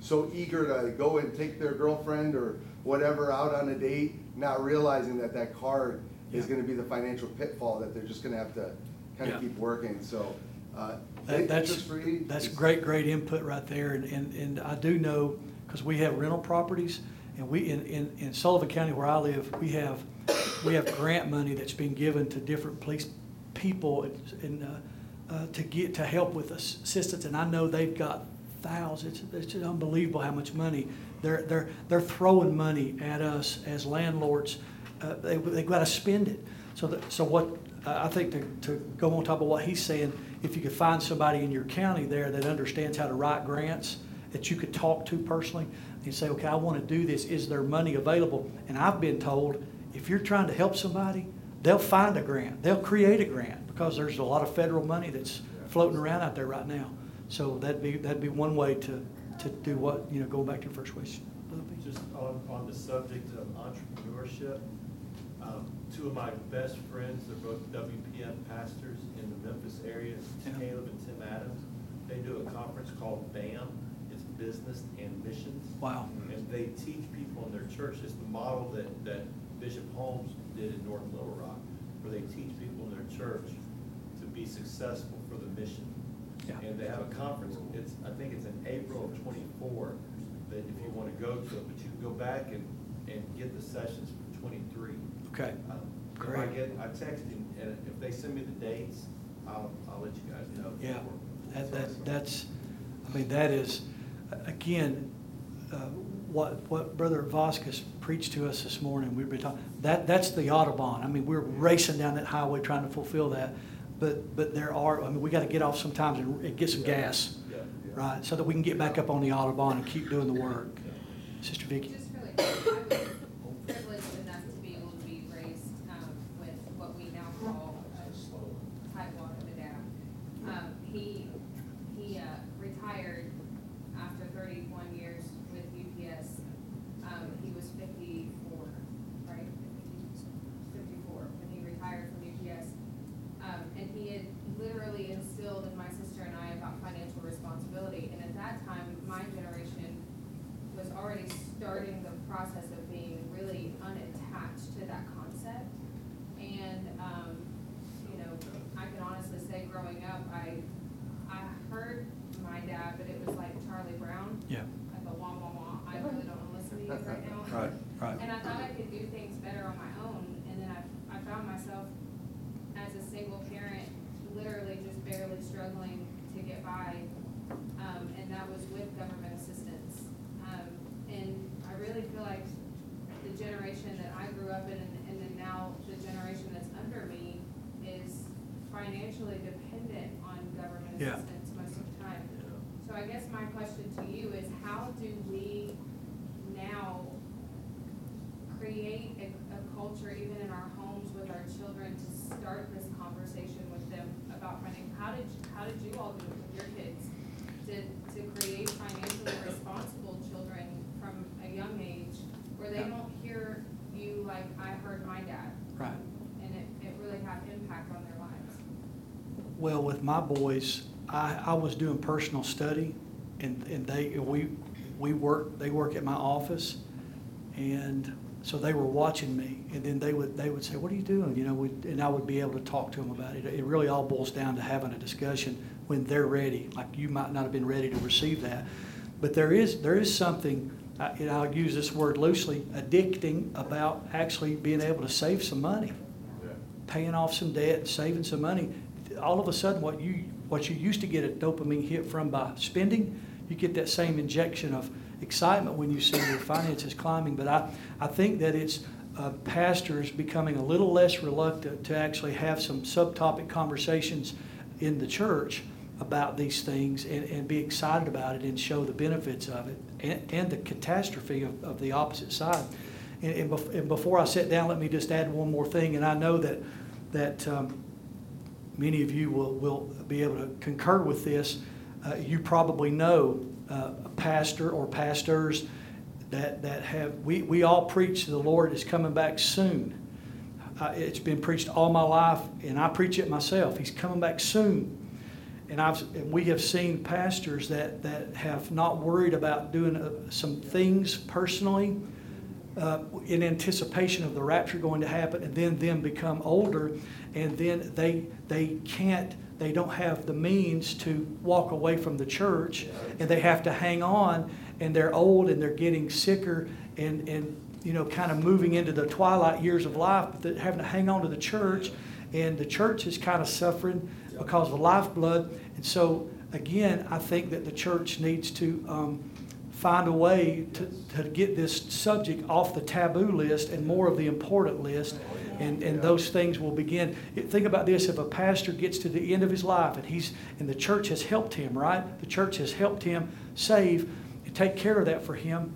Speaker 2: so eager to go and take their girlfriend or whatever out on a date, not realizing that that card is
Speaker 1: Yeah.
Speaker 2: gonna be the financial pitfall that they're just gonna have to kinda keep working, so, uh,
Speaker 1: That- That's,
Speaker 2: interest-free.
Speaker 1: that's
Speaker 2: is-
Speaker 1: great, great input right there, and, and, and I do know, because we have rental properties, and we, in, in, in Sullivan County where I live, we have, we have grant money that's been given to different police people and, uh, uh, to get, to help with assistance, and I know they've got thousands, it's just unbelievable how much money. They're, they're, they're throwing money at us as landlords, uh, they, they've got to spend it. So that, so what, I I think to, to go on top of what he's saying, if you could find somebody in your county there that understands how to write grants that you could talk to personally and say, okay, I want to do this. Is there money available? And I've been told, if you're trying to help somebody, they'll find a grant. They'll create a grant because there's a lot of federal money that's floating around out there right now. So that'd be, that'd be one way to, to do what, you know, go back to your first question.
Speaker 8: Just on, on the subject of entrepreneurship, um, two of my best friends, they're both WPF pastors in the Memphis area,
Speaker 1: Yeah.
Speaker 8: Caleb and Tim Adams. They do a conference called BAM, Business and Missions.
Speaker 1: Wow.
Speaker 8: And they teach people in their church, it's the model that, that Bishop Holmes did in North Little Rock, where they teach people in their church to be successful for the mission.
Speaker 1: Yeah.
Speaker 8: And they have a conference, it's, I think it's in April of twenty-four, that if you wanna go to it, but you can go back and, and get the sessions for twenty-three.
Speaker 1: Okay.
Speaker 8: Um, If I
Speaker 1: Great.
Speaker 8: get, I text him, and if they send me the dates, I'll, I'll let you guys know.
Speaker 1: Yeah, that, that, that's, I mean, that is, again, uh, what, what Brother Vasquez preached to us this morning, we've been talking, that, that's the Autobahn. I mean, we're racing down that highway trying to fulfill that. But, but there are, I mean, we gotta get off sometimes and and get some gas,
Speaker 8: Yeah.
Speaker 1: right? So that we can get back up on the Autobahn and keep doing the work.
Speaker 8: Yeah.
Speaker 1: Sister Vicky?
Speaker 9: Just really quick, I was privileged enough to be able to be raised, um, with what we now call a Tidewater, the dad. Um, he, he, uh, retired after thirty-one years with UPS. Um, he was fifty-four, right? Fifty-four, when he retired from UPS. Um, and he had literally instilled in my sister and I about financial responsibility. And at that time, my generation was already starting the process of being really unattached to that concept. And, um, you know, I can honestly say growing up, I, I heard my dad, but it was like Charlie Brown.
Speaker 1: Yeah.
Speaker 9: Like a wah, wah, wah. I really don't wanna listen to you right now.
Speaker 1: Right, right.
Speaker 9: And I thought I could do things better on my own, and then I, I found myself as a single parent, literally just barely struggling to get by. Um, and that was with government assistance. Um, and I really feel like the generation that I grew up in, and, and then now the generation that's under me is financially dependent on government
Speaker 1: Yeah.
Speaker 9: assistance most of the time. So I guess my question to you is, how do we now create a, a culture, even in our homes with our children, to start this conversation with them about financial, how did, how did you all do it with your kids? To, to create financially responsible children from a young age, where they don't hear you like, I heard my dad,
Speaker 1: Right.
Speaker 9: and it, it really had impact on their lives.
Speaker 1: Well, with my boys, I, I was doing personal study, and, and they, we, we work, they work at my office, and so they were watching me, and then they would, they would say, what are you doing? You know, and I would be able to talk to them about it. It really all boils down to having a discussion when they're ready, like you might not have been ready to receive that. But there is, there is something, and I'll use this word loosely, addicting about actually being able to save some money paying off some debt, saving some money, all of a sudden, what you, what you used to get a dopamine hit from by spending, you get that same injection of excitement when you see your finances climbing. But I, I think that it's uh, pastors becoming a little less reluctant to actually have some subtopic conversations in the church about these things and, and be excited about it and show the benefits of it and, and the catastrophe of, of the opposite side. And, and, bef- and before I sit down, let me just add one more thing. And I know that that um, many of you will, will be able to concur with this. Uh, you probably know uh, a pastor or pastors that, that have, we, we all preach the Lord is coming back soon. Uh, it's been preached all my life, and I preach it myself. He's coming back soon. And I've, and we have seen pastors that, that have not worried about doing uh, some things personally uh, in anticipation of the rapture going to happen, and then them become older, and then they they can't, they don't have the means to walk away from the church, and they have to hang on, and they're old and they're getting sicker, and and you know kind of moving into the twilight years of life, but they're having to hang on to the church, and the church is kind of suffering because of lifeblood, and so again, I think that the church needs to. Um, find a way to, to get this subject off the taboo list and more of the important list. And, and those things will begin. Think about this if a pastor gets to the end of his life and he's and the church has helped him, right? The church has helped him save and take care of that for him,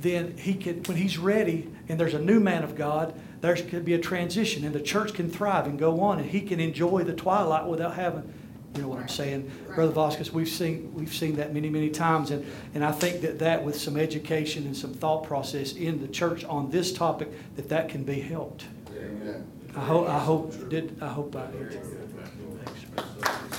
Speaker 1: then he can, when he's ready and there's a new man of God, there could be a transition and the church can thrive and go on and he can enjoy the twilight without having, you know what I'm saying?
Speaker 9: Right.
Speaker 1: Brother Vasquez, we've seen, we've seen that many, many times and, and I think that that with some education and some thought process in the church on this topic, that that can be helped. I hope, I hope, did, I hope I. Thanks.